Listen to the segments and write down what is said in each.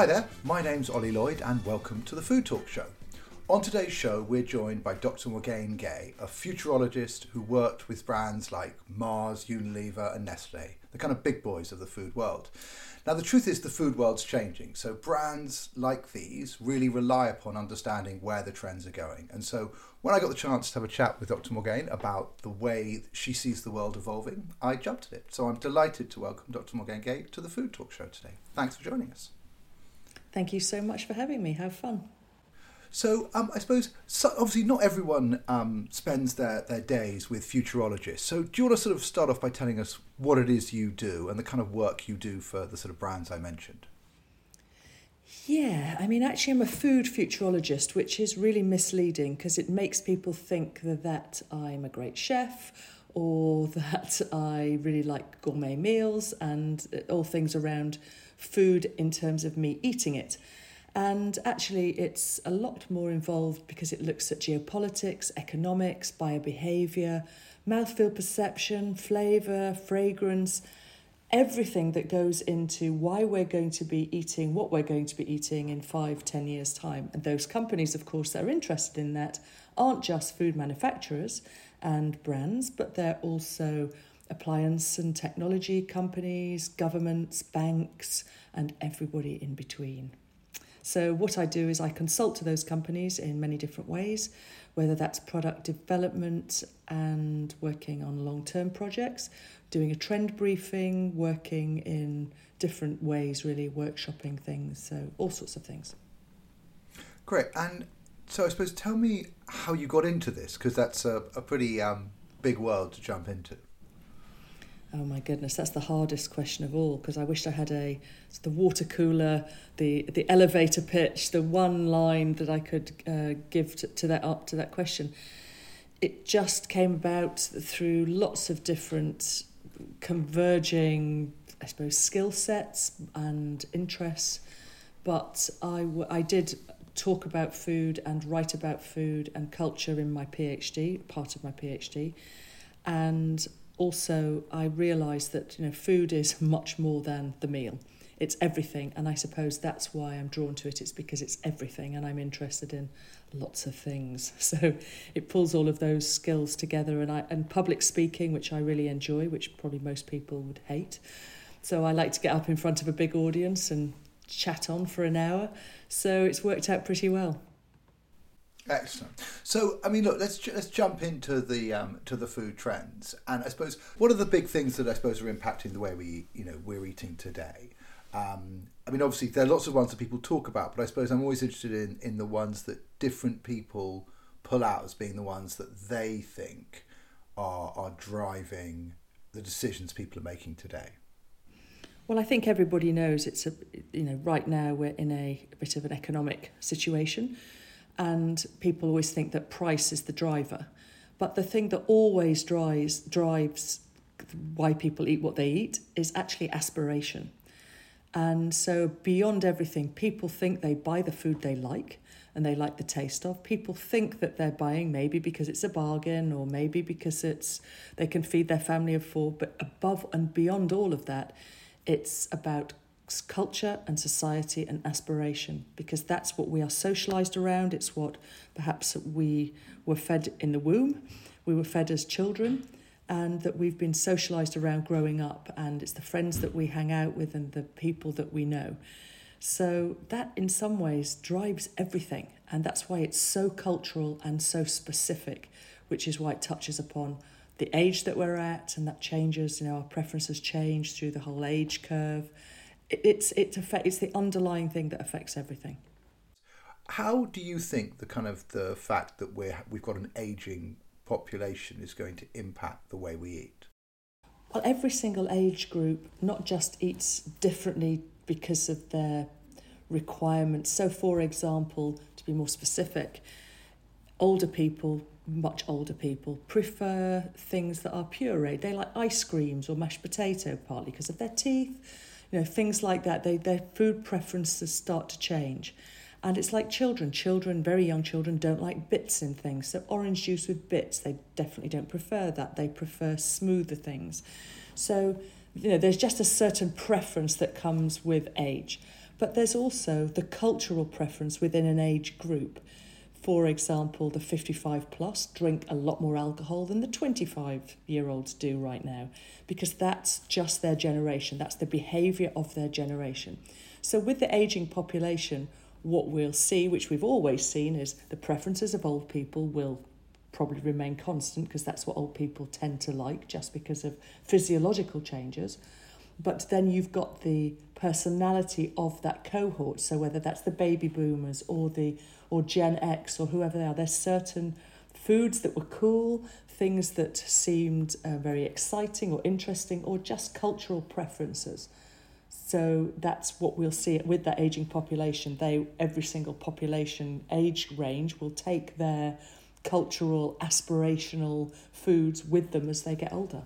Hi there, my name's Ollie Lloyd and welcome to the Food Talk Show. On today's show, we're joined by Dr. Morgaine Gaye, a futurologist who worked with brands like Mars, Unilever, and Nestle, the kind of big boys of the food world. Now, the truth is, the food world's changing, so brands like these really rely upon understanding where the trends are going. And so, when I got the chance to have a chat with Dr. Morgane about the way she sees the world evolving, I jumped at it. So, I'm delighted to welcome Dr. Morgaine Gaye to the Food Talk Show today. Thanks for joining us. Thank you so much for having me. Have fun. So um, I suppose so obviously not everyone um, spends their, their days with futurologists. So do you want to sort of start off by telling us what it is you do and the kind of work you do for the sort of brands I mentioned? Yeah, I mean, actually, I'm a food futurologist, which is really misleading because it makes people think that, that I'm a great chef or that I really like gourmet meals and all things around food in terms of me eating it. And actually, it's a lot more involved because it looks at geopolitics, economics, biobehavior, mouthfeel perception, flavor, fragrance, everything that goes into why we're going to be eating what we're going to be eating in five, ten years' time. And those companies, of course, that are interested in that aren't just food manufacturers and brands, but they're also appliance and technology companies, governments, banks, and everybody in between. So, what I do is I consult to those companies in many different ways, whether that's product development and working on long term projects, doing a trend briefing, working in different ways, really, workshopping things, so all sorts of things. Great. And so, I suppose, tell me how you got into this, because that's a, a pretty um, big world to jump into. Oh my goodness, that's the hardest question of all because I wish I had a the water cooler, the the elevator pitch, the one line that I could uh, give to, to that up to that question. It just came about through lots of different converging, I suppose, skill sets and interests. But I, I did talk about food and write about food and culture in my PhD, part of my PhD. And also I realised that you know food is much more than the meal. It's everything, and I suppose that's why I'm drawn to it. It's because it's everything, and I'm interested in lots of things. So it pulls all of those skills together, and I and public speaking, which I really enjoy, which probably most people would hate. So I like to get up in front of a big audience and chat on for an hour. So it's worked out pretty well. Excellent. So, I mean, look, let's let's jump into the um, to the food trends, and I suppose what are the big things that I suppose are impacting the way we you know we're eating today. Um, I mean, obviously there are lots of ones that people talk about, but I suppose I'm always interested in in the ones that different people pull out as being the ones that they think are are driving the decisions people are making today. Well, I think everybody knows it's a you know right now we're in a, a bit of an economic situation and people always think that price is the driver. But the thing that always drives drives why people eat what they eat is actually aspiration. And so beyond everything, people think they buy the food they like and they like the taste of. People think that they're buying maybe because it's a bargain or maybe because it's they can feed their family of four, but above and beyond all of that, it's about culture and society and aspiration because that's what we are socialized around. It's what perhaps we were fed in the womb, we were fed as children, and that we've been socialized around growing up. And it's the friends that we hang out with and the people that we know. So that in some ways drives everything. And that's why it's so cultural and so specific, which is why it touches upon the age that we're at and that changes. You know, our preferences change through the whole age curve it's it's affect, it's the underlying thing that affects everything. How do you think the kind of the fact that we're we've got an aging population is going to impact the way we eat? Well, every single age group not just eats differently because of their requirements. So, for example, to be more specific, older people, much older people, prefer things that are puree. They like ice creams or mashed potato, partly because of their teeth you know, things like that. They, their food preferences start to change. And it's like children. Children, very young children, don't like bits in things. So orange juice with bits, they definitely don't prefer that. They prefer smoother things. So, you know, there's just a certain preference that comes with age. But there's also the cultural preference within an age group. For example, the 55 plus drink a lot more alcohol than the 25 year olds do right now because that's just their generation, that's the behaviour of their generation. So, with the ageing population, what we'll see, which we've always seen, is the preferences of old people will probably remain constant because that's what old people tend to like just because of physiological changes. But then you've got the personality of that cohort. So whether that's the baby boomers or the or Gen X or whoever they are, there's certain foods that were cool, things that seemed uh, very exciting or interesting, or just cultural preferences. So that's what we'll see with that aging population. They every single population age range will take their cultural aspirational foods with them as they get older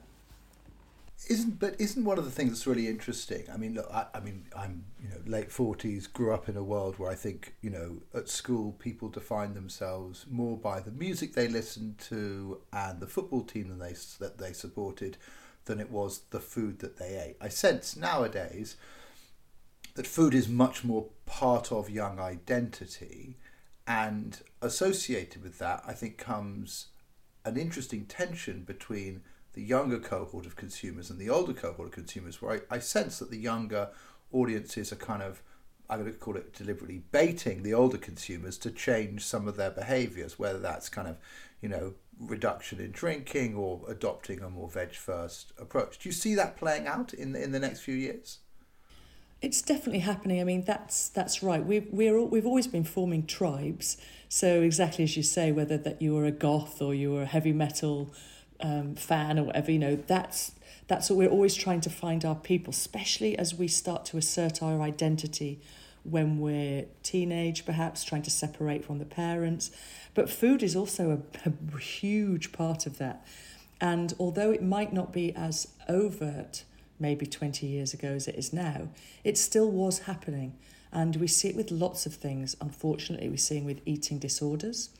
isn't but isn't one of the things that's really interesting i mean look I, I mean i'm you know late 40s grew up in a world where i think you know at school people define themselves more by the music they listened to and the football team that they that they supported than it was the food that they ate. I sense nowadays that food is much more part of young identity and associated with that i think comes an interesting tension between the younger cohort of consumers and the older cohort of consumers, where I, I sense that the younger audiences are kind of, I'm going to call it deliberately, baiting the older consumers to change some of their behaviours, whether that's kind of, you know, reduction in drinking or adopting a more veg first approach. Do you see that playing out in the, in the next few years? It's definitely happening. I mean, that's that's right. We've we're we've always been forming tribes. So exactly as you say, whether that you were a goth or you were a heavy metal um, fan or whatever, you know, that's that's what we're always trying to find our people, especially as we start to assert our identity when we're teenage, perhaps trying to separate from the parents. But food is also a, a huge part of that. And although it might not be as overt maybe 20 years ago as it is now, it still was happening. And we see it with lots of things. Unfortunately, we're seeing with eating disorders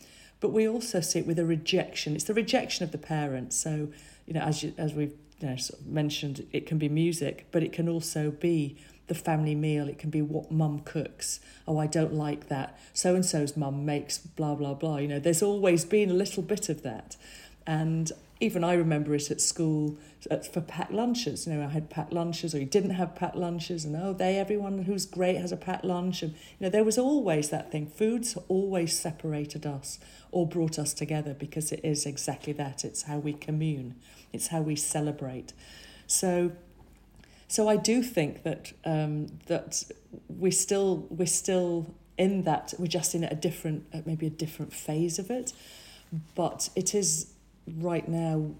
but we also see it with a rejection. It's the rejection of the parents. So, you know, as you, as we've you know, sort of mentioned, it can be music, but it can also be the family meal. It can be what mum cooks. Oh, I don't like that. So and so's mum makes blah blah blah. You know, there's always been a little bit of that, and even I remember it at school for packed lunches. You know, I had packed lunches, or you didn't have packed lunches, and oh, they everyone who's great has a packed lunch, and you know, there was always that thing. Foods always separated us or brought us together because it is exactly that. It's how we commune. It's how we celebrate. So, so I do think that um, that we still we're still in that. We're just in a different, maybe a different phase of it, but it is right now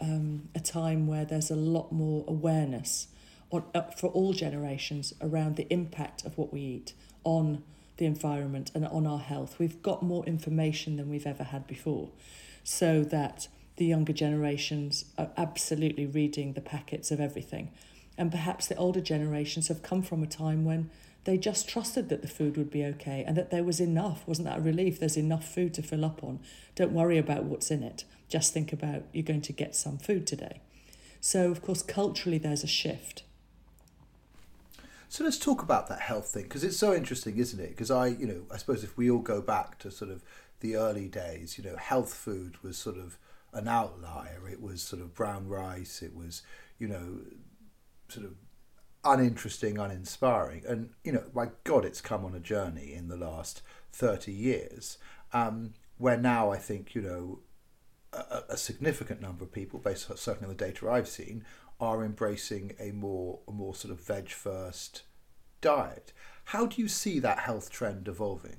um, a time where there's a lot more awareness on, uh, for all generations around the impact of what we eat on the environment and on our health. We've got more information than we've ever had before, so that the younger generations are absolutely reading the packets of everything. And perhaps the older generations have come from a time when they just trusted that the food would be okay and that there was enough. Wasn't that a relief? There's enough food to fill up on. Don't worry about what's in it. Just think about you're going to get some food today. So, of course, culturally, there's a shift. So let's talk about that health thing because it's so interesting, isn't it? Because I, you know, I suppose if we all go back to sort of the early days, you know, health food was sort of an outlier. It was sort of brown rice. It was, you know, sort of uninteresting, uninspiring. And, you know, my God, it's come on a journey in the last 30 years um, where now I think, you know, a, a significant number of people, based certainly on the data I've seen, are embracing a more a more sort of veg first diet. How do you see that health trend evolving?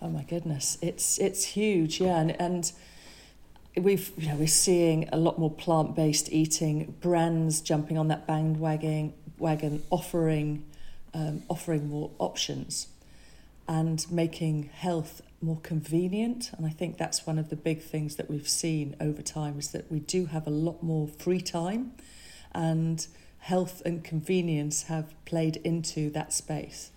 Oh my goodness, it's it's huge, yeah, and and we've you know we're seeing a lot more plant based eating brands jumping on that bandwagon wagon offering um, offering more options and making health more convenient. And I think that's one of the big things that we've seen over time is that we do have a lot more free time and health and convenience have played into that space.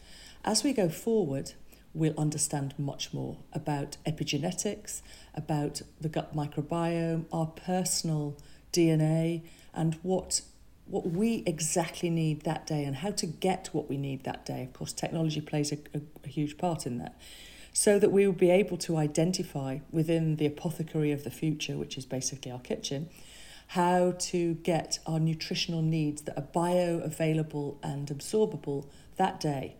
As we go forward, we'll understand much more about epigenetics, about the gut microbiome, our personal DNA, and what what we exactly need that day and how to get what we need that day. Of course, technology plays a, a, a huge part in that. So that we will be able to identify within the apothecary of the future, which is basically our kitchen, how to get our nutritional needs that are bioavailable and absorbable that day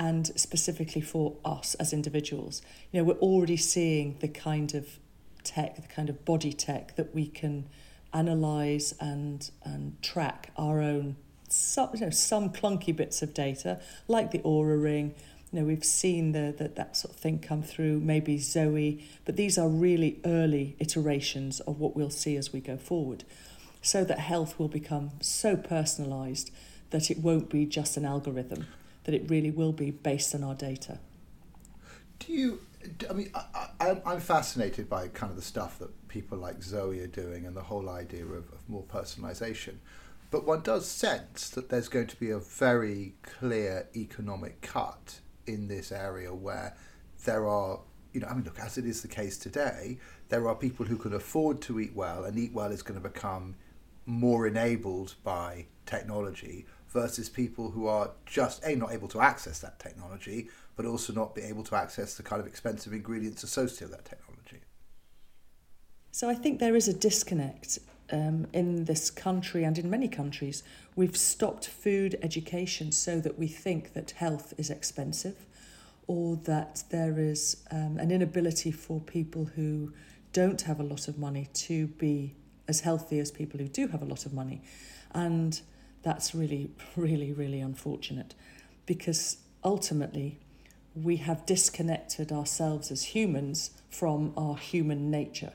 and specifically for us as individuals. You know, we're already seeing the kind of tech, the kind of body tech that we can analyze and and track our own some, you know, some clunky bits of data like the Oura ring. You know we've seen the, the that sort of thing come through maybe Zoe but these are really early iterations of what we'll see as we go forward. So that health will become so personalized that it won't be just an algorithm that it really will be based on our data do you I mean, I, I'm fascinated by kind of the stuff that people like Zoe are doing and the whole idea of, of more personalisation. But one does sense that there's going to be a very clear economic cut in this area where there are, you know, I mean, look, as it is the case today, there are people who can afford to eat well, and eat well is going to become more enabled by technology versus people who are just a not able to access that technology but also not be able to access the kind of expensive ingredients associated with that technology. So I think there is a disconnect um, in this country and in many countries. We've stopped food education so that we think that health is expensive or that there is um, an inability for people who don't have a lot of money to be as healthy as people who do have a lot of money. And that's really, really, really unfortunate because ultimately we have disconnected ourselves as humans from our human nature.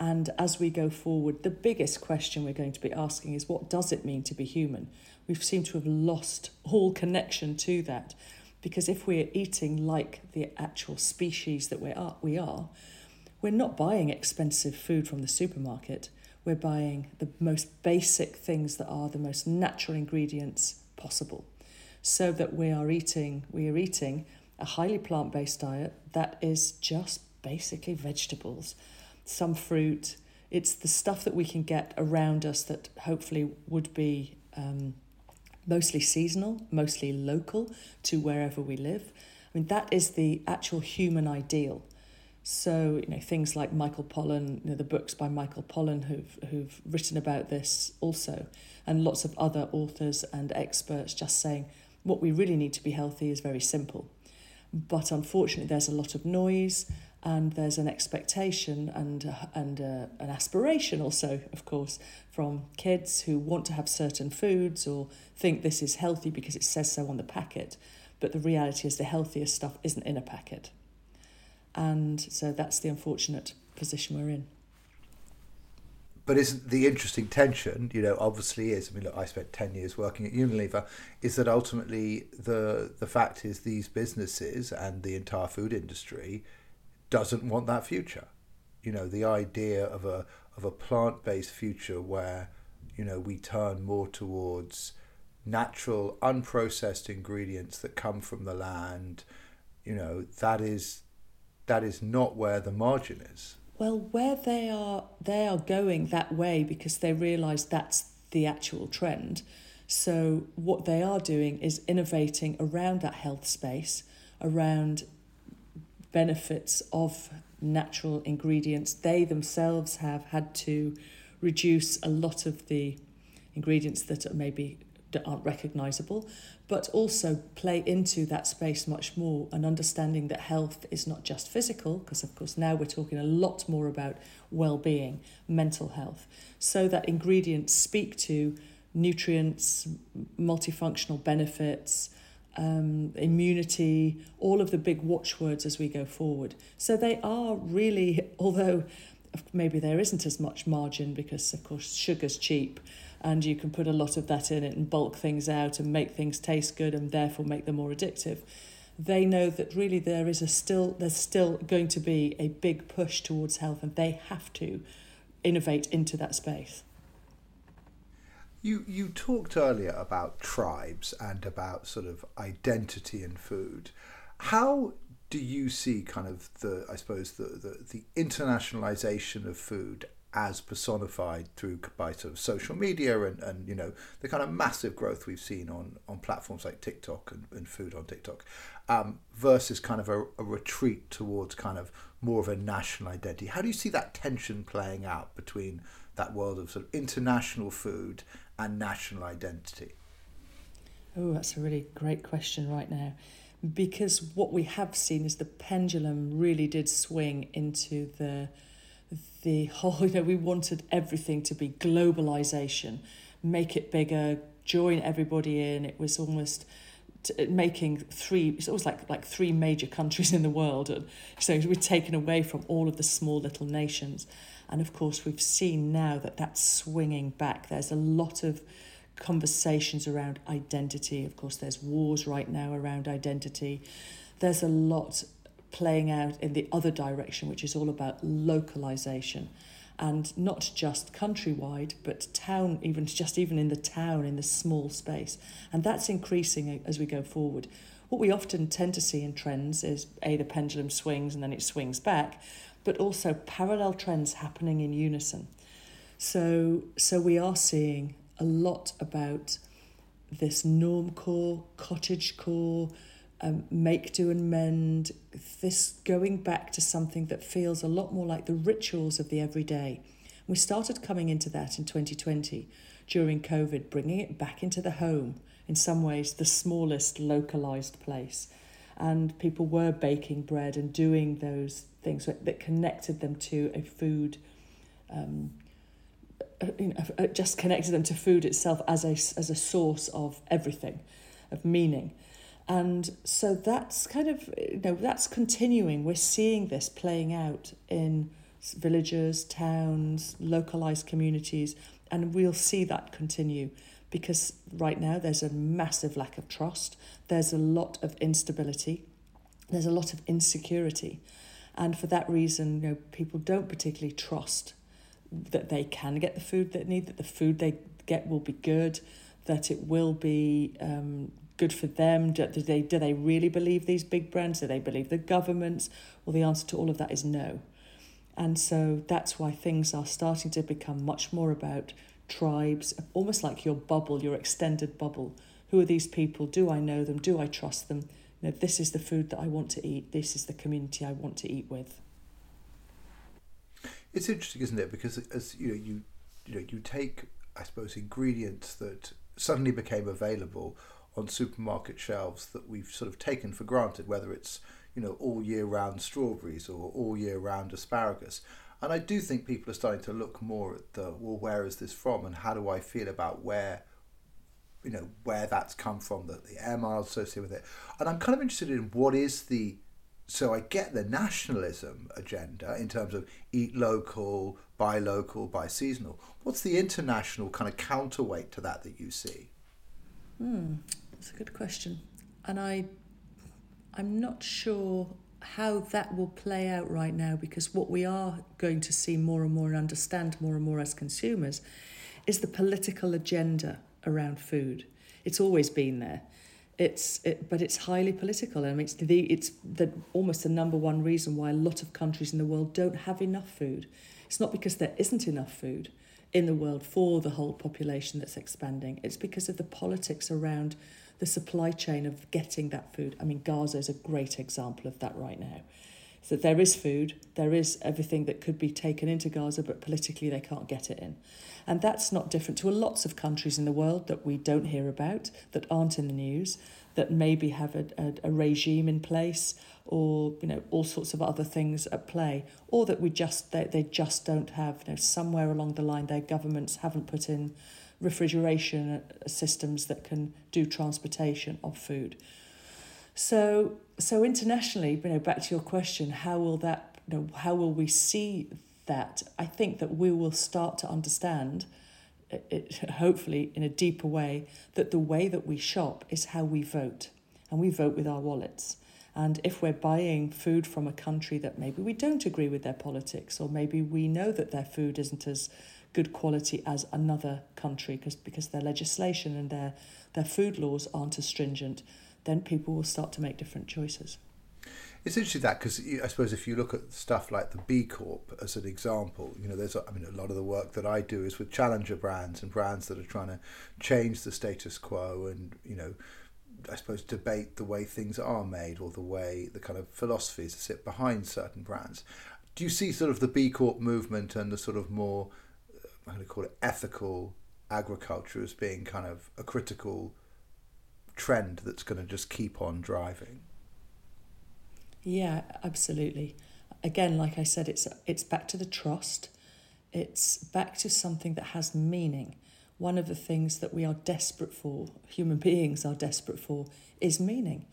And as we go forward, the biggest question we're going to be asking is what does it mean to be human? We seem to have lost all connection to that. Because if we're eating like the actual species that we are, we are, we're not buying expensive food from the supermarket. We're buying the most basic things that are the most natural ingredients possible. So that we are eating, we are eating a highly plant based diet that is just basically vegetables, some fruit. It's the stuff that we can get around us that hopefully would be um, mostly seasonal, mostly local to wherever we live. I mean, that is the actual human ideal. So, you know, things like Michael Pollan, you know, the books by Michael Pollan who've, who've written about this also, and lots of other authors and experts just saying what we really need to be healthy is very simple. But unfortunately, there's a lot of noise and there's an expectation and, and an aspiration also, of course, from kids who want to have certain foods or think this is healthy because it says so on the packet. But the reality is the healthiest stuff isn't in a packet. And so that's the unfortunate position we're in but isn't the interesting tension, you know, obviously is. I mean, look, I spent 10 years working at Unilever, is that ultimately the, the fact is these businesses and the entire food industry doesn't want that future. You know, the idea of a, of a plant based future where, you know, we turn more towards natural, unprocessed ingredients that come from the land, you know, that is that is not where the margin is. Well, where they are, they are going that way because they realise that's the actual trend. So what they are doing is innovating around that health space, around benefits of natural ingredients. They themselves have had to reduce a lot of the ingredients that are maybe aren't recognizable but also play into that space much more and understanding that health is not just physical, because of course now we're talking a lot more about well-being, mental health, so that ingredients speak to nutrients, multifunctional benefits, um, immunity, all of the big watchwords as we go forward. So they are really, although maybe there isn't as much margin because of course sugar's cheap and you can put a lot of that in it and bulk things out and make things taste good and therefore make them more addictive. They know that really there is a still there's still going to be a big push towards health and they have to innovate into that space. You you talked earlier about tribes and about sort of identity in food. How do you see kind of the I suppose the the, the internationalization of food as personified through by sort of social media and, and you know the kind of massive growth we've seen on on platforms like TikTok and, and food on TikTok, um, versus kind of a, a retreat towards kind of more of a national identity. How do you see that tension playing out between that world of sort of international food and national identity? Oh, that's a really great question right now. Because what we have seen is the pendulum really did swing into the the whole, you know, we wanted everything to be globalization, make it bigger, join everybody in. It was almost making three it's always like like three major countries in the world. And so we're taken away from all of the small little nations. And of course we've seen now that that's swinging back. There's a lot of conversations around identity. Of course there's wars right now around identity. There's a lot playing out in the other direction, which is all about localization and not just countrywide, but town, even just even in the town, in the small space. And that's increasing as we go forward. What we often tend to see in trends is A, the pendulum swings and then it swings back, but also parallel trends happening in unison. So, so we are seeing a lot about this norm core, cottage core, um, make, do, and mend, this going back to something that feels a lot more like the rituals of the everyday. We started coming into that in 2020 during COVID, bringing it back into the home, in some ways, the smallest localized place. And people were baking bread and doing those things that connected them to a food. Um, uh, you know, uh, just connected them to food itself as a, as a source of everything, of meaning. And so that's kind of, you know, that's continuing. We're seeing this playing out in villages, towns, localized communities, and we'll see that continue because right now there's a massive lack of trust, there's a lot of instability, there's a lot of insecurity. And for that reason, you know, people don't particularly trust that they can get the food they need, that the food they get will be good, that it will be um, good for them? Do, do, they, do they really believe these big brands? Do they believe the governments? Well, the answer to all of that is no. And so that's why things are starting to become much more about tribes, almost like your bubble, your extended bubble. Who are these people? Do I know them? Do I trust them? You know, this is the food that I want to eat. This is the community I want to eat with. It's interesting, isn't it? Because as you know, you you know, you take, I suppose, ingredients that suddenly became available on supermarket shelves that we've sort of taken for granted, whether it's you know all year round strawberries or all year round asparagus. And I do think people are starting to look more at the well, where is this from, and how do I feel about where you know where that's come from, the, the air miles associated with it. And I'm kind of interested in what is the so I get the nationalism agenda in terms of eat local, buy local, buy seasonal. What's the international kind of counterweight to that that you see? Hmm. That's a good question. And I I'm not sure how that will play out right now because what we are going to see more and more and understand more and more as consumers is the political agenda around food. It's always been there. It's it, but it's highly political. I mean, it's the it's the almost the number one reason why a lot of countries in the world don't have enough food. It's not because there isn't enough food in the world for the whole population that's expanding. It's because of the politics around the supply chain of getting that food. I mean, Gaza is a great example of that right now. So there is food, there is everything that could be taken into Gaza, but politically they can't get it in. And that's not different to lots of countries in the world that we don't hear about, that aren't in the news, that maybe have a, a, a regime in place or you know all sorts of other things at play or that we just they, they just don't have you know somewhere along the line their governments haven't put in refrigeration systems that can do transportation of food. So, so internationally, you know, back to your question, how will that, you know, how will we see that? I think that we will start to understand, it, it, hopefully in a deeper way, that the way that we shop is how we vote, and we vote with our wallets. And if we're buying food from a country that maybe we don't agree with their politics, or maybe we know that their food isn't as good quality as another country because because their legislation and their their food laws aren't as stringent, then people will start to make different choices. It's interesting that because I suppose if you look at stuff like the B Corp as an example, you know, there's I mean a lot of the work that I do is with challenger brands and brands that are trying to change the status quo and you know, I suppose debate the way things are made or the way the kind of philosophies that sit behind certain brands. Do you see sort of the B Corp movement and the sort of more, I'm going to call it ethical agriculture as being kind of a critical trend that's going to just keep on driving? Yeah, absolutely. Again, like I said, it's it's back to the trust. It's back to something that has meaning. One of the things that we are desperate for, human beings are desperate for, is meaning.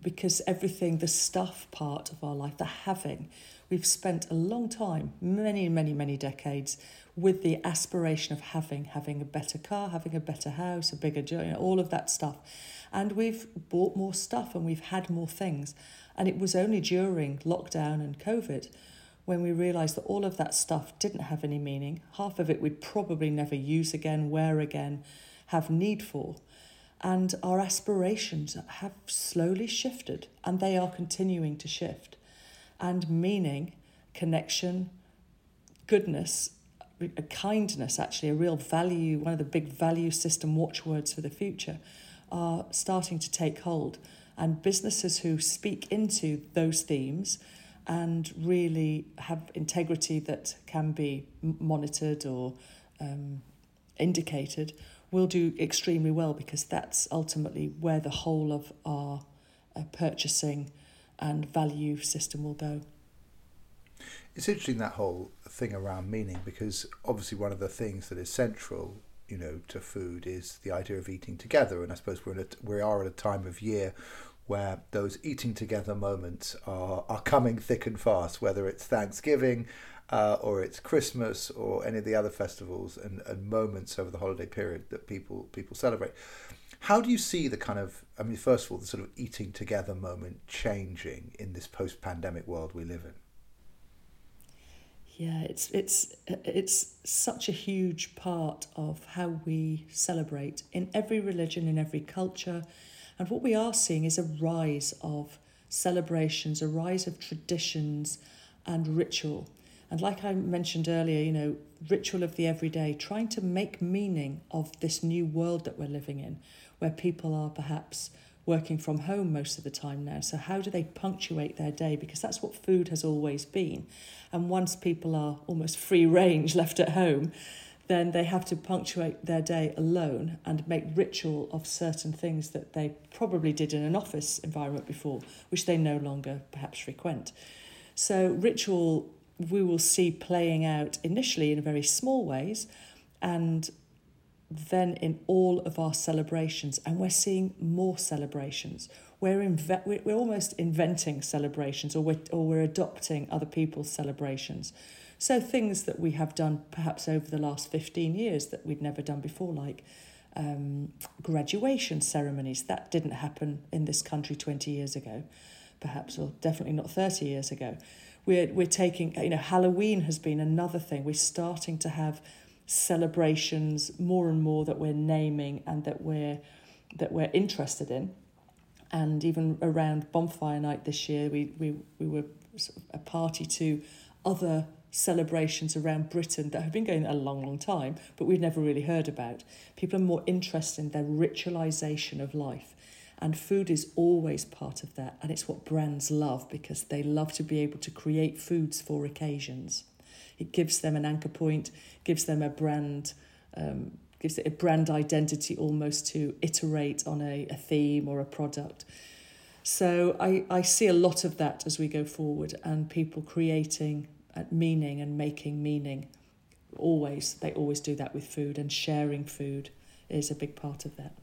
Because everything, the stuff part of our life, the having, we've spent a long time, many, many, many decades, with the aspiration of having, having a better car, having a better house, a bigger journey, all of that stuff. And we've bought more stuff and we've had more things. And it was only during lockdown and COVID when we realised that all of that stuff didn't have any meaning. Half of it we'd probably never use again, wear again, have need for. And our aspirations have slowly shifted and they are continuing to shift. And meaning, connection, goodness, a kindness, actually, a real value, one of the big value system watchwords for the future, are starting to take hold and businesses who speak into those themes and really have integrity that can be monitored or um, indicated will do extremely well because that's ultimately where the whole of our uh, purchasing and value system will go. It's interesting that whole thing around meaning because obviously one of the things that is central, you know, to food is the idea of eating together, and I suppose we're in a, we are at a time of year where those eating together moments are, are coming thick and fast, whether it's Thanksgiving uh, or it's Christmas or any of the other festivals and, and moments over the holiday period that people people celebrate. How do you see the kind of, I mean, first of all, the sort of eating together moment changing in this post pandemic world we live in? Yeah, it's it's it's such a huge part of how we celebrate in every religion, in every culture, and what we are seeing is a rise of celebrations, a rise of traditions and ritual. And like I mentioned earlier, you know, ritual of the everyday, trying to make meaning of this new world that we're living in, where people are perhaps working from home most of the time now. So, how do they punctuate their day? Because that's what food has always been. And once people are almost free range left at home, then they have to punctuate their day alone and make ritual of certain things that they probably did in an office environment before, which they no longer perhaps frequent. So, ritual we will see playing out initially in very small ways and then in all of our celebrations. And we're seeing more celebrations. We're, inve- we're almost inventing celebrations or we're, or we're adopting other people's celebrations. So things that we have done perhaps over the last 15 years that we'd never done before, like um, graduation ceremonies. That didn't happen in this country 20 years ago, perhaps, or definitely not 30 years ago. We're, we're taking, you know, Halloween has been another thing. We're starting to have celebrations more and more that we're naming and that we're, that we're interested in. And even around bonfire night this year, we, we, we were sort of a party to other celebrations around Britain that have been going a long, long time, but we've never really heard about. People are more interested in their ritualization of life. And food is always part of that. And it's what brands love because they love to be able to create foods for occasions. It gives them an anchor point, gives them a brand, um, gives it a brand identity almost to iterate on a, a theme or a product. So I, I see a lot of that as we go forward and people creating meaning and making meaning. Always, they always do that with food, and sharing food is a big part of that.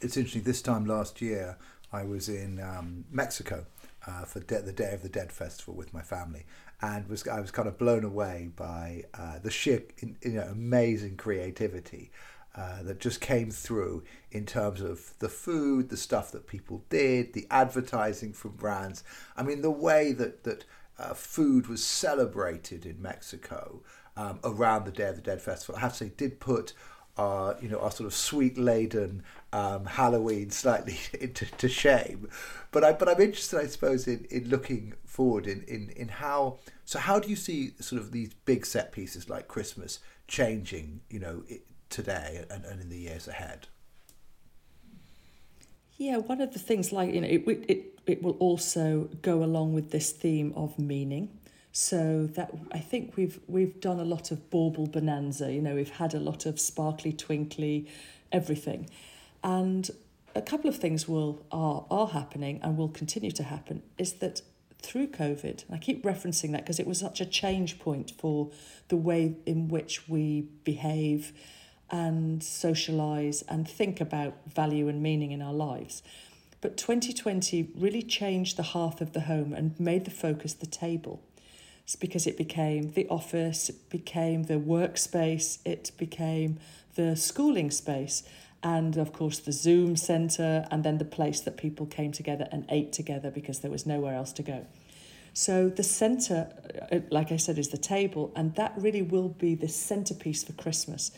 It's interesting. This time last year, I was in um, Mexico uh, for De- the Day of the Dead festival with my family, and was I was kind of blown away by uh, the sheer, you know, amazing creativity uh, that just came through in terms of the food, the stuff that people did, the advertising from brands. I mean, the way that that uh, food was celebrated in Mexico um, around the Day of the Dead festival. I have to say, did put our you know our sort of sweet laden um, Halloween slightly into to shame. But I but I'm interested, I suppose, in, in looking forward in, in, in how so how do you see sort of these big set pieces like Christmas changing, you know, today and, and in the years ahead? Yeah, one of the things like you know it, it it will also go along with this theme of meaning. So that I think we've we've done a lot of bauble bonanza. You know, we've had a lot of sparkly, twinkly, everything, and a couple of things will are are happening and will continue to happen. Is that through COVID, I keep referencing that because it was such a change point for the way in which we behave and socialize and think about value and meaning in our lives. But 2020 really changed the hearth of the home and made the focus the table. It's because it became the office, it became the workspace, it became the schooling space, and of course the Zoom centre, and then the place that people came together and ate together because there was nowhere else to go. So the centre, uh, like I said, is the table, and that really will be the centrepiece for Christmas.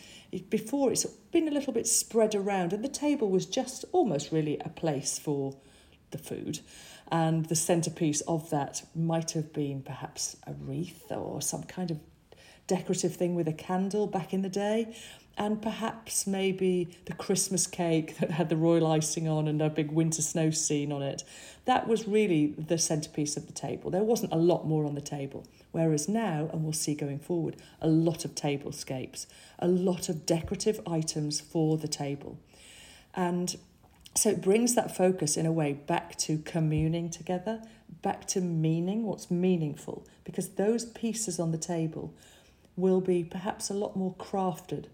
Before it's been a little bit spread around, and the table was just almost really a place for the food. And the centrepiece of that might have been perhaps a wreath or some kind of decorative thing with a candle back in the day and perhaps maybe the Christmas cake that had the royal icing on and a big winter snow scene on it. That was really the centrepiece of the table. There wasn't a lot more on the table. Whereas now, and we'll see going forward, a lot of tablescapes, a lot of decorative items for the table. And so it brings that focus in a way back to communing together, back to meaning, what's meaningful, because those pieces on the table will be perhaps a lot more crafted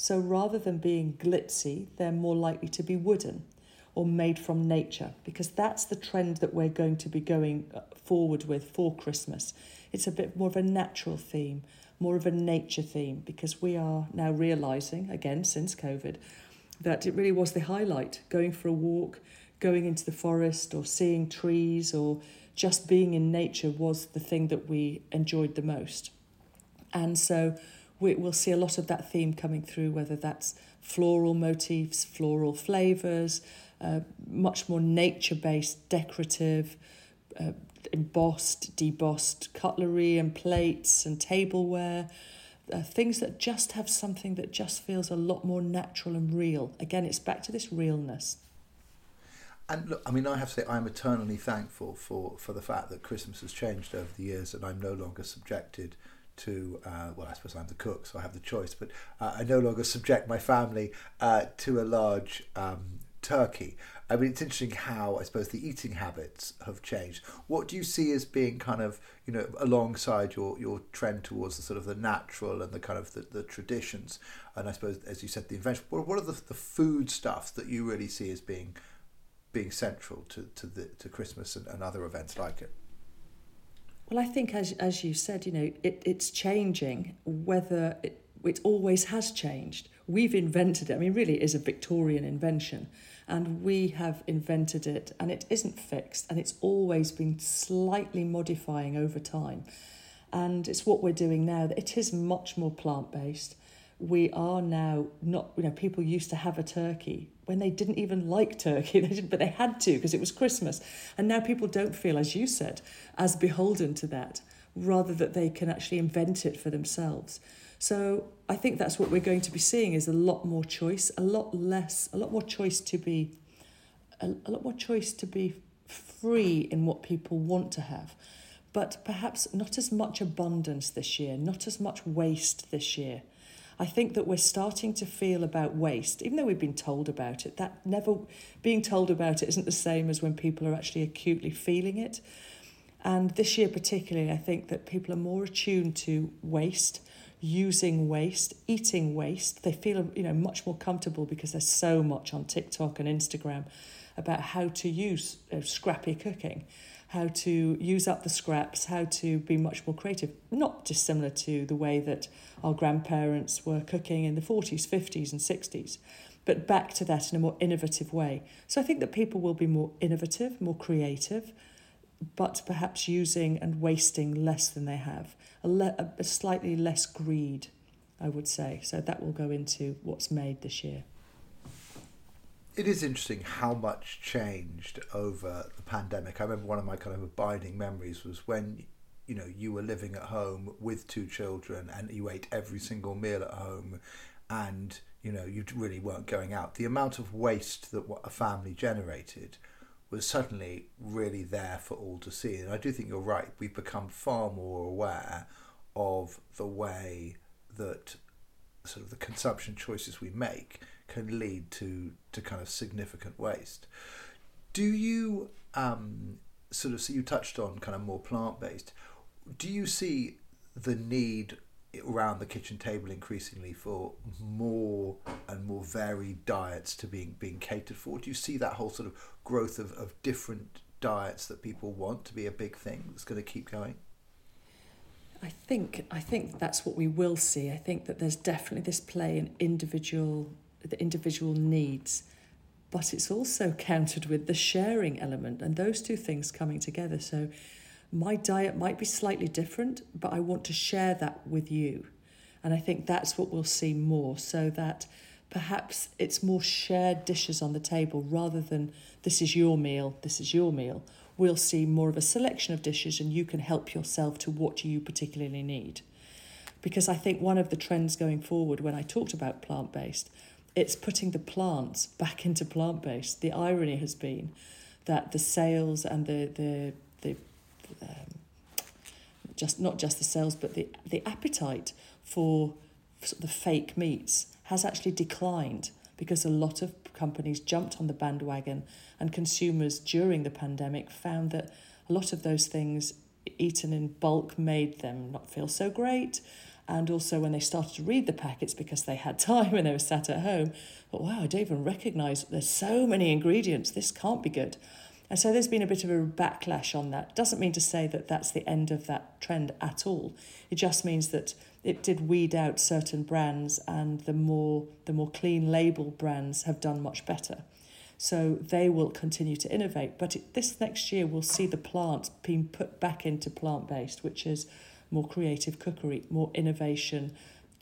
so rather than being glitzy, they're more likely to be wooden or made from nature because that's the trend that we're going to be going uh, forward with for Christmas. It's a bit more of a natural theme, more of a nature theme because we are now realizing, again, since COVID, that it really was the highlight going for a walk, going into the forest or seeing trees or just being in nature was the thing that we enjoyed the most. And so we, will see a lot of that theme coming through, whether that's floral motifs, floral flavours, uh, much more nature based, decorative, uh, embossed, debossed cutlery and plates and tableware. Uh, things that just have something that just feels a lot more natural and real. Again, it's back to this realness. And look, I mean, I have to say, I'm eternally thankful for, for the fact that Christmas has changed over the years and I'm no longer subjected to, uh, well, I suppose I'm the cook, so I have the choice, but uh, I no longer subject my family uh, to a large um, turkey. I mean, it's interesting how I suppose the eating habits have changed. What do you see as being kind of, you know, alongside your, your trend towards the sort of the natural and the kind of the, the traditions? And I suppose, as you said, the invention. What, what are the, the food stuffs that you really see as being being central to, to the to Christmas and, and other events like it? Well, I think, as, as you said, you know, it, it's changing, whether it, it always has changed. We've invented it. I mean, really, it is a Victorian invention. And we have invented it, and it isn't fixed, and it's always been slightly modifying over time. And it's what we're doing now. It is much more plant based. We are now not, you know, people used to have a turkey when they didn't even like turkey, they didn't, but they had to because it was Christmas. And now people don't feel, as you said, as beholden to that, rather that they can actually invent it for themselves. So I think that's what we're going to be seeing is a lot more choice, a lot less, a lot more choice to be, a, a lot more choice to be free in what people want to have. But perhaps not as much abundance this year, not as much waste this year. I think that we're starting to feel about waste, even though we've been told about it. That never being told about it isn't the same as when people are actually acutely feeling it. And this year, particularly, I think that people are more attuned to waste, using waste, eating waste. They feel you know much more comfortable because there's so much on TikTok and Instagram about how to use uh, scrappy cooking how to use up the scraps, how to be much more creative, not dissimilar to the way that our grandparents were cooking in the 40s, 50s, and 60s, but back to that in a more innovative way. So I think that people will be more innovative, more creative, but perhaps using and wasting less than they have, a, le- a slightly less greed. I would say. So that will go into what's made this year. It is interesting how much changed over the pandemic. I remember one of my kind of abiding memories was when you know you were living at home with two children and you ate every single meal at home and you know you really weren't going out. The amount of waste that a family generated was suddenly really there for all to see. And I do think you're right. We've become far more aware of the way that sort of the consumption choices we make can lead to to kind of significant waste. Do you um, sort of see you touched on kind of more plant based? Do you see the need around the kitchen table increasingly for more and more varied diets to being being catered for? Do you see that whole sort of growth of, of different diets that people want to be a big thing that's going to keep going? I think I think that's what we will see. I think that there's definitely this play in individual the individual needs, but it's also countered with the sharing element and those two things coming together. So my diet might be slightly different, but I want to share that with you. And I think that's what we'll see more so that perhaps it's more shared dishes on the table rather than this is your meal, this is your meal. We'll see more of a selection of dishes and you can help yourself to what you particularly need. Because I think one of the trends going forward when I talked about plant based, it's putting the plants back into plant based. The irony has been that the sales and the, the, the um, just not just the sales, but the the appetite for the fake meats has actually declined because a lot of companies jumped on the bandwagon and consumers during the pandemic found that a lot of those things eaten in bulk made them not feel so great and also when they started to read the packets because they had time and they were sat at home thought wow i don't even recognize there's so many ingredients this can't be good and so there's been a bit of a backlash on that. Doesn't mean to say that that's the end of that trend at all. It just means that it did weed out certain brands, and the more the more clean label brands have done much better. So they will continue to innovate. But it, this next year, we'll see the plant being put back into plant based, which is more creative cookery, more innovation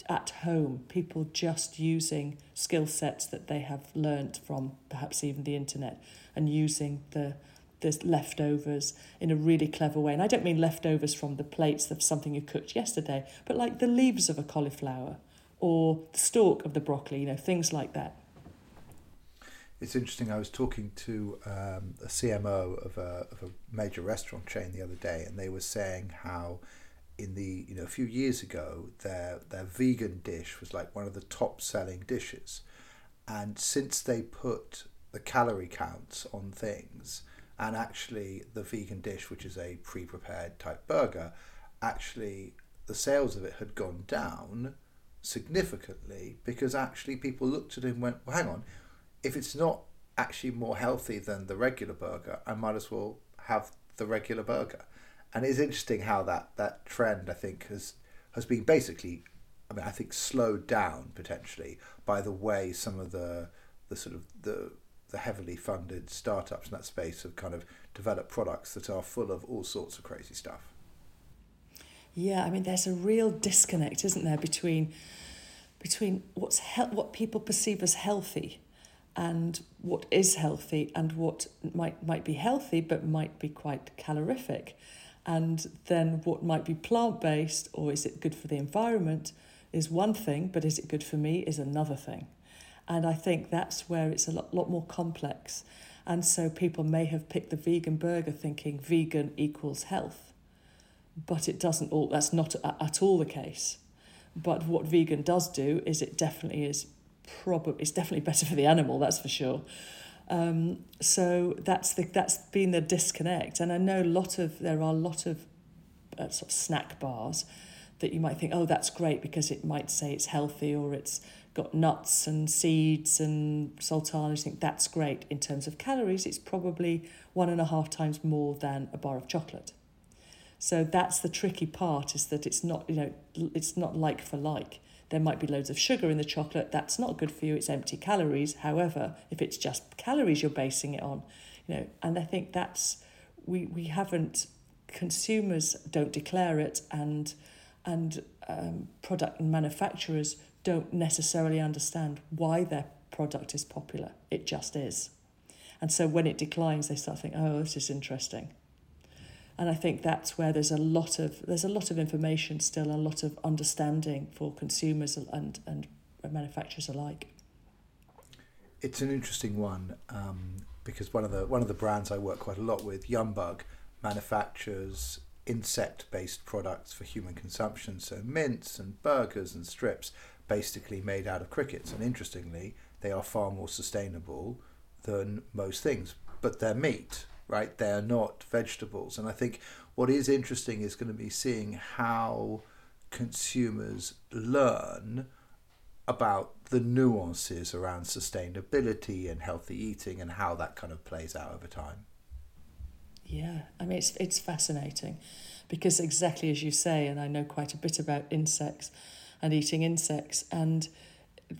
at home. People just using skill sets that they have learnt from perhaps even the internet and using the the leftovers in a really clever way. And I don't mean leftovers from the plates of something you cooked yesterday, but like the leaves of a cauliflower or the stalk of the broccoli, you know, things like that. It's interesting. I was talking to um, a CMO of a, of a major restaurant chain the other day, and they were saying how in the you know a few years ago their their vegan dish was like one of the top selling dishes and since they put the calorie counts on things, and actually the vegan dish, which is a pre-prepared type burger, actually the sales of it had gone down significantly because actually people looked at it and went, well, hang on, if it's not actually more healthy than the regular burger, I might as well have the regular burger. And it's interesting how that, that trend, I think, has has been basically, I mean, I think slowed down potentially by the way some of the the sort of the the heavily funded startups in that space have kind of developed products that are full of all sorts of crazy stuff. Yeah, I mean, there's a real disconnect, isn't there, between between what's he- what people perceive as healthy and what is healthy and what might might be healthy but might be quite calorific and then what might be plant based or is it good for the environment is one thing but is it good for me is another thing and I think that's where it's a lot, lot more complex. And so people may have picked the vegan burger thinking vegan equals health. But it doesn't all, that's not at all the case. But what vegan does do is it definitely is probably, it's definitely better for the animal, that's for sure. Um, so that's the that's been the disconnect, and I know a lot of there are a lot of uh, sort of snack bars that you might think, oh, that's great because it might say it's healthy or it's got nuts and seeds and sultanas. I think that's great. In terms of calories, it's probably one and a half times more than a bar of chocolate. So that's the tricky part is that it's not, you know, it's not like for like. There might be loads of sugar in the chocolate. That's not good for you. It's empty calories. However, if it's just calories you're basing it on, you know, and I think that's we we haven't consumers don't declare it and and um, product manufacturers don't necessarily understand why their product is popular. It just is. And so when it declines, they start thinking, oh, this is interesting. And I think that's where there's a lot of there's a lot of information still, a lot of understanding for consumers and and manufacturers alike. It's an interesting one um, because one of the one of the brands I work quite a lot with, Yumbug, manufactures insect-based products for human consumption, so mints and burgers and strips, basically made out of crickets. And interestingly, they are far more sustainable than most things, but they're meat, right? They are not vegetables. And I think what is interesting is going to be seeing how consumers learn about the nuances around sustainability and healthy eating and how that kind of plays out over time. Yeah, I mean, it's, it's fascinating because exactly as you say, and I know quite a bit about insects and eating insects, and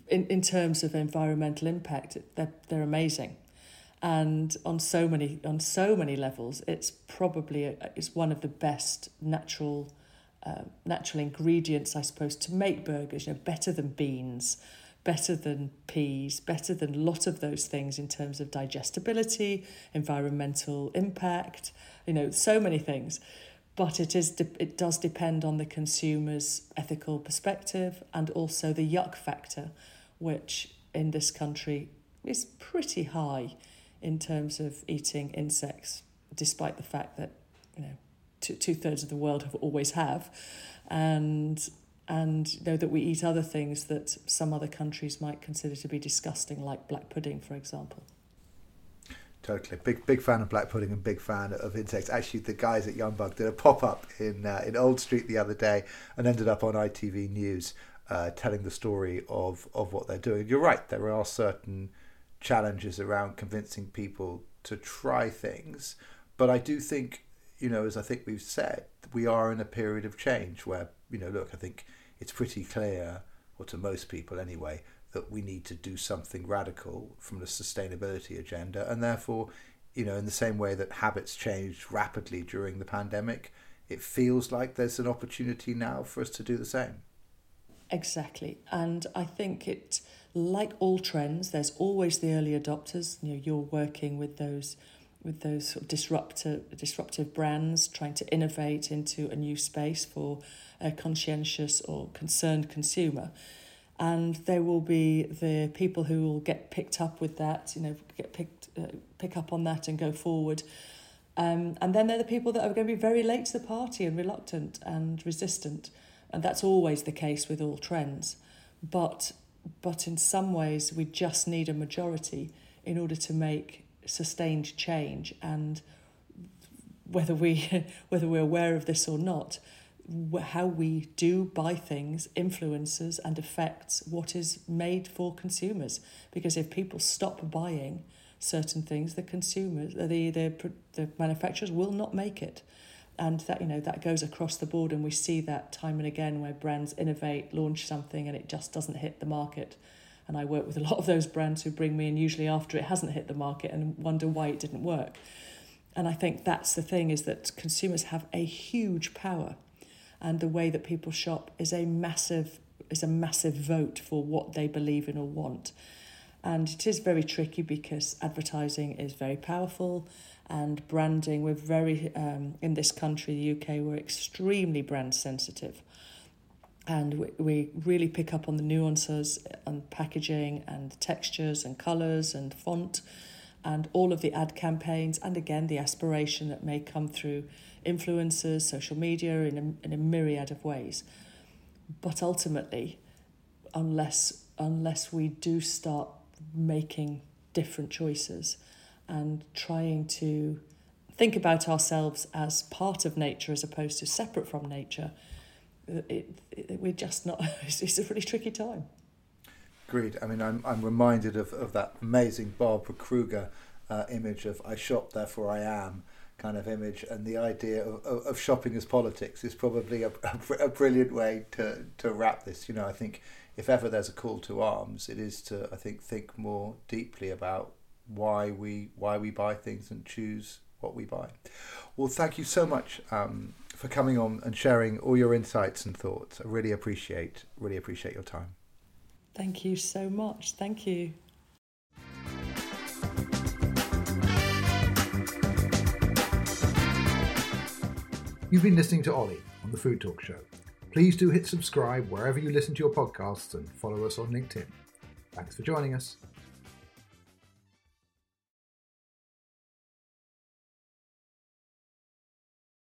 in, in terms of environmental impact, they're, they're amazing. And on so many on so many levels, it's probably a, it's one of the best natural uh, natural ingredients, I suppose, to make burgers. You know, better than beans, better than peas, better than a lot of those things in terms of digestibility, environmental impact. You know, so many things but it is de- it does depend on the consumer's ethical perspective and also the yuck factor, which in this country is pretty high in terms of eating insects, despite the fact that you know two two thirds of the world have always have, and and know that we eat other things that some other countries might consider to be disgusting, like black pudding, for example. Totally, big big fan of black pudding and big fan of insects. Actually, the guys at Yumbug did a pop up in uh, in Old Street the other day and ended up on ITV News, uh, telling the story of of what they're doing. You're right, there are certain challenges around convincing people to try things, but I do think you know, as I think we've said, we are in a period of change where you know, look, I think it's pretty clear, or to most people anyway, that we need to do something radical from the sustainability agenda. And therefore, you know, in the same way that habits changed rapidly during the pandemic, it feels like there's an opportunity now for us to do the same. Exactly. And I think it, like all trends, there's always the early adopters. You know, you're working with those with those sort of disruptive disruptive brands trying to innovate into a new space for a conscientious or concerned consumer and there will be the people who will get picked up with that, you know, get picked uh, pick up on that and go forward. Um, and then there are the people that are going to be very late to the party and reluctant and resistant, and that's always the case with all trends. But but in some ways, we just need a majority in order to make sustained change. And whether we whether we're aware of this or not, how we do buy things influences and affects what is made for consumers. Because if people stop buying certain things, the consumers, the the the manufacturers will not make it, and that you know that goes across the board, and we see that time and again where brands innovate, launch something, and it just doesn't hit the market. And I work with a lot of those brands who bring me in usually after it hasn't hit the market and wonder why it didn't work. And I think that's the thing is that consumers have a huge power and the way that people shop is a massive is a massive vote for what they believe in or want. And it is very tricky because advertising is very powerful and branding, we're very, um, in this country, the UK, we're extremely brand sensitive. And we, we really pick up on the nuances and packaging and textures and colours and font and all of the ad campaigns and again the aspiration that may come through influencers, social media, in a, in a myriad of ways. But ultimately, unless unless we do start making different choices and trying to think about ourselves as part of nature as opposed to separate from nature, uh, it, it, we're just not. It's, it's a really tricky time. Agreed. I mean, I'm I'm reminded of, of that amazing Barbara Kruger uh, image of "I shop, therefore I am." kind of image, and the idea of, of, of shopping as politics is probably a, a, a, brilliant way to, to wrap this. You know, I think if ever there's a call to arms, it is to I think think more deeply about why we why we buy things and choose what we buy. Well, thank you so much um, for coming on and sharing all your insights and thoughts. I really appreciate really appreciate your time. Thank you so much. Thank you. You've been listening to Ollie on the Food Talk Show. Please do hit subscribe wherever you listen to your podcasts and follow us on LinkedIn. Thanks for joining us.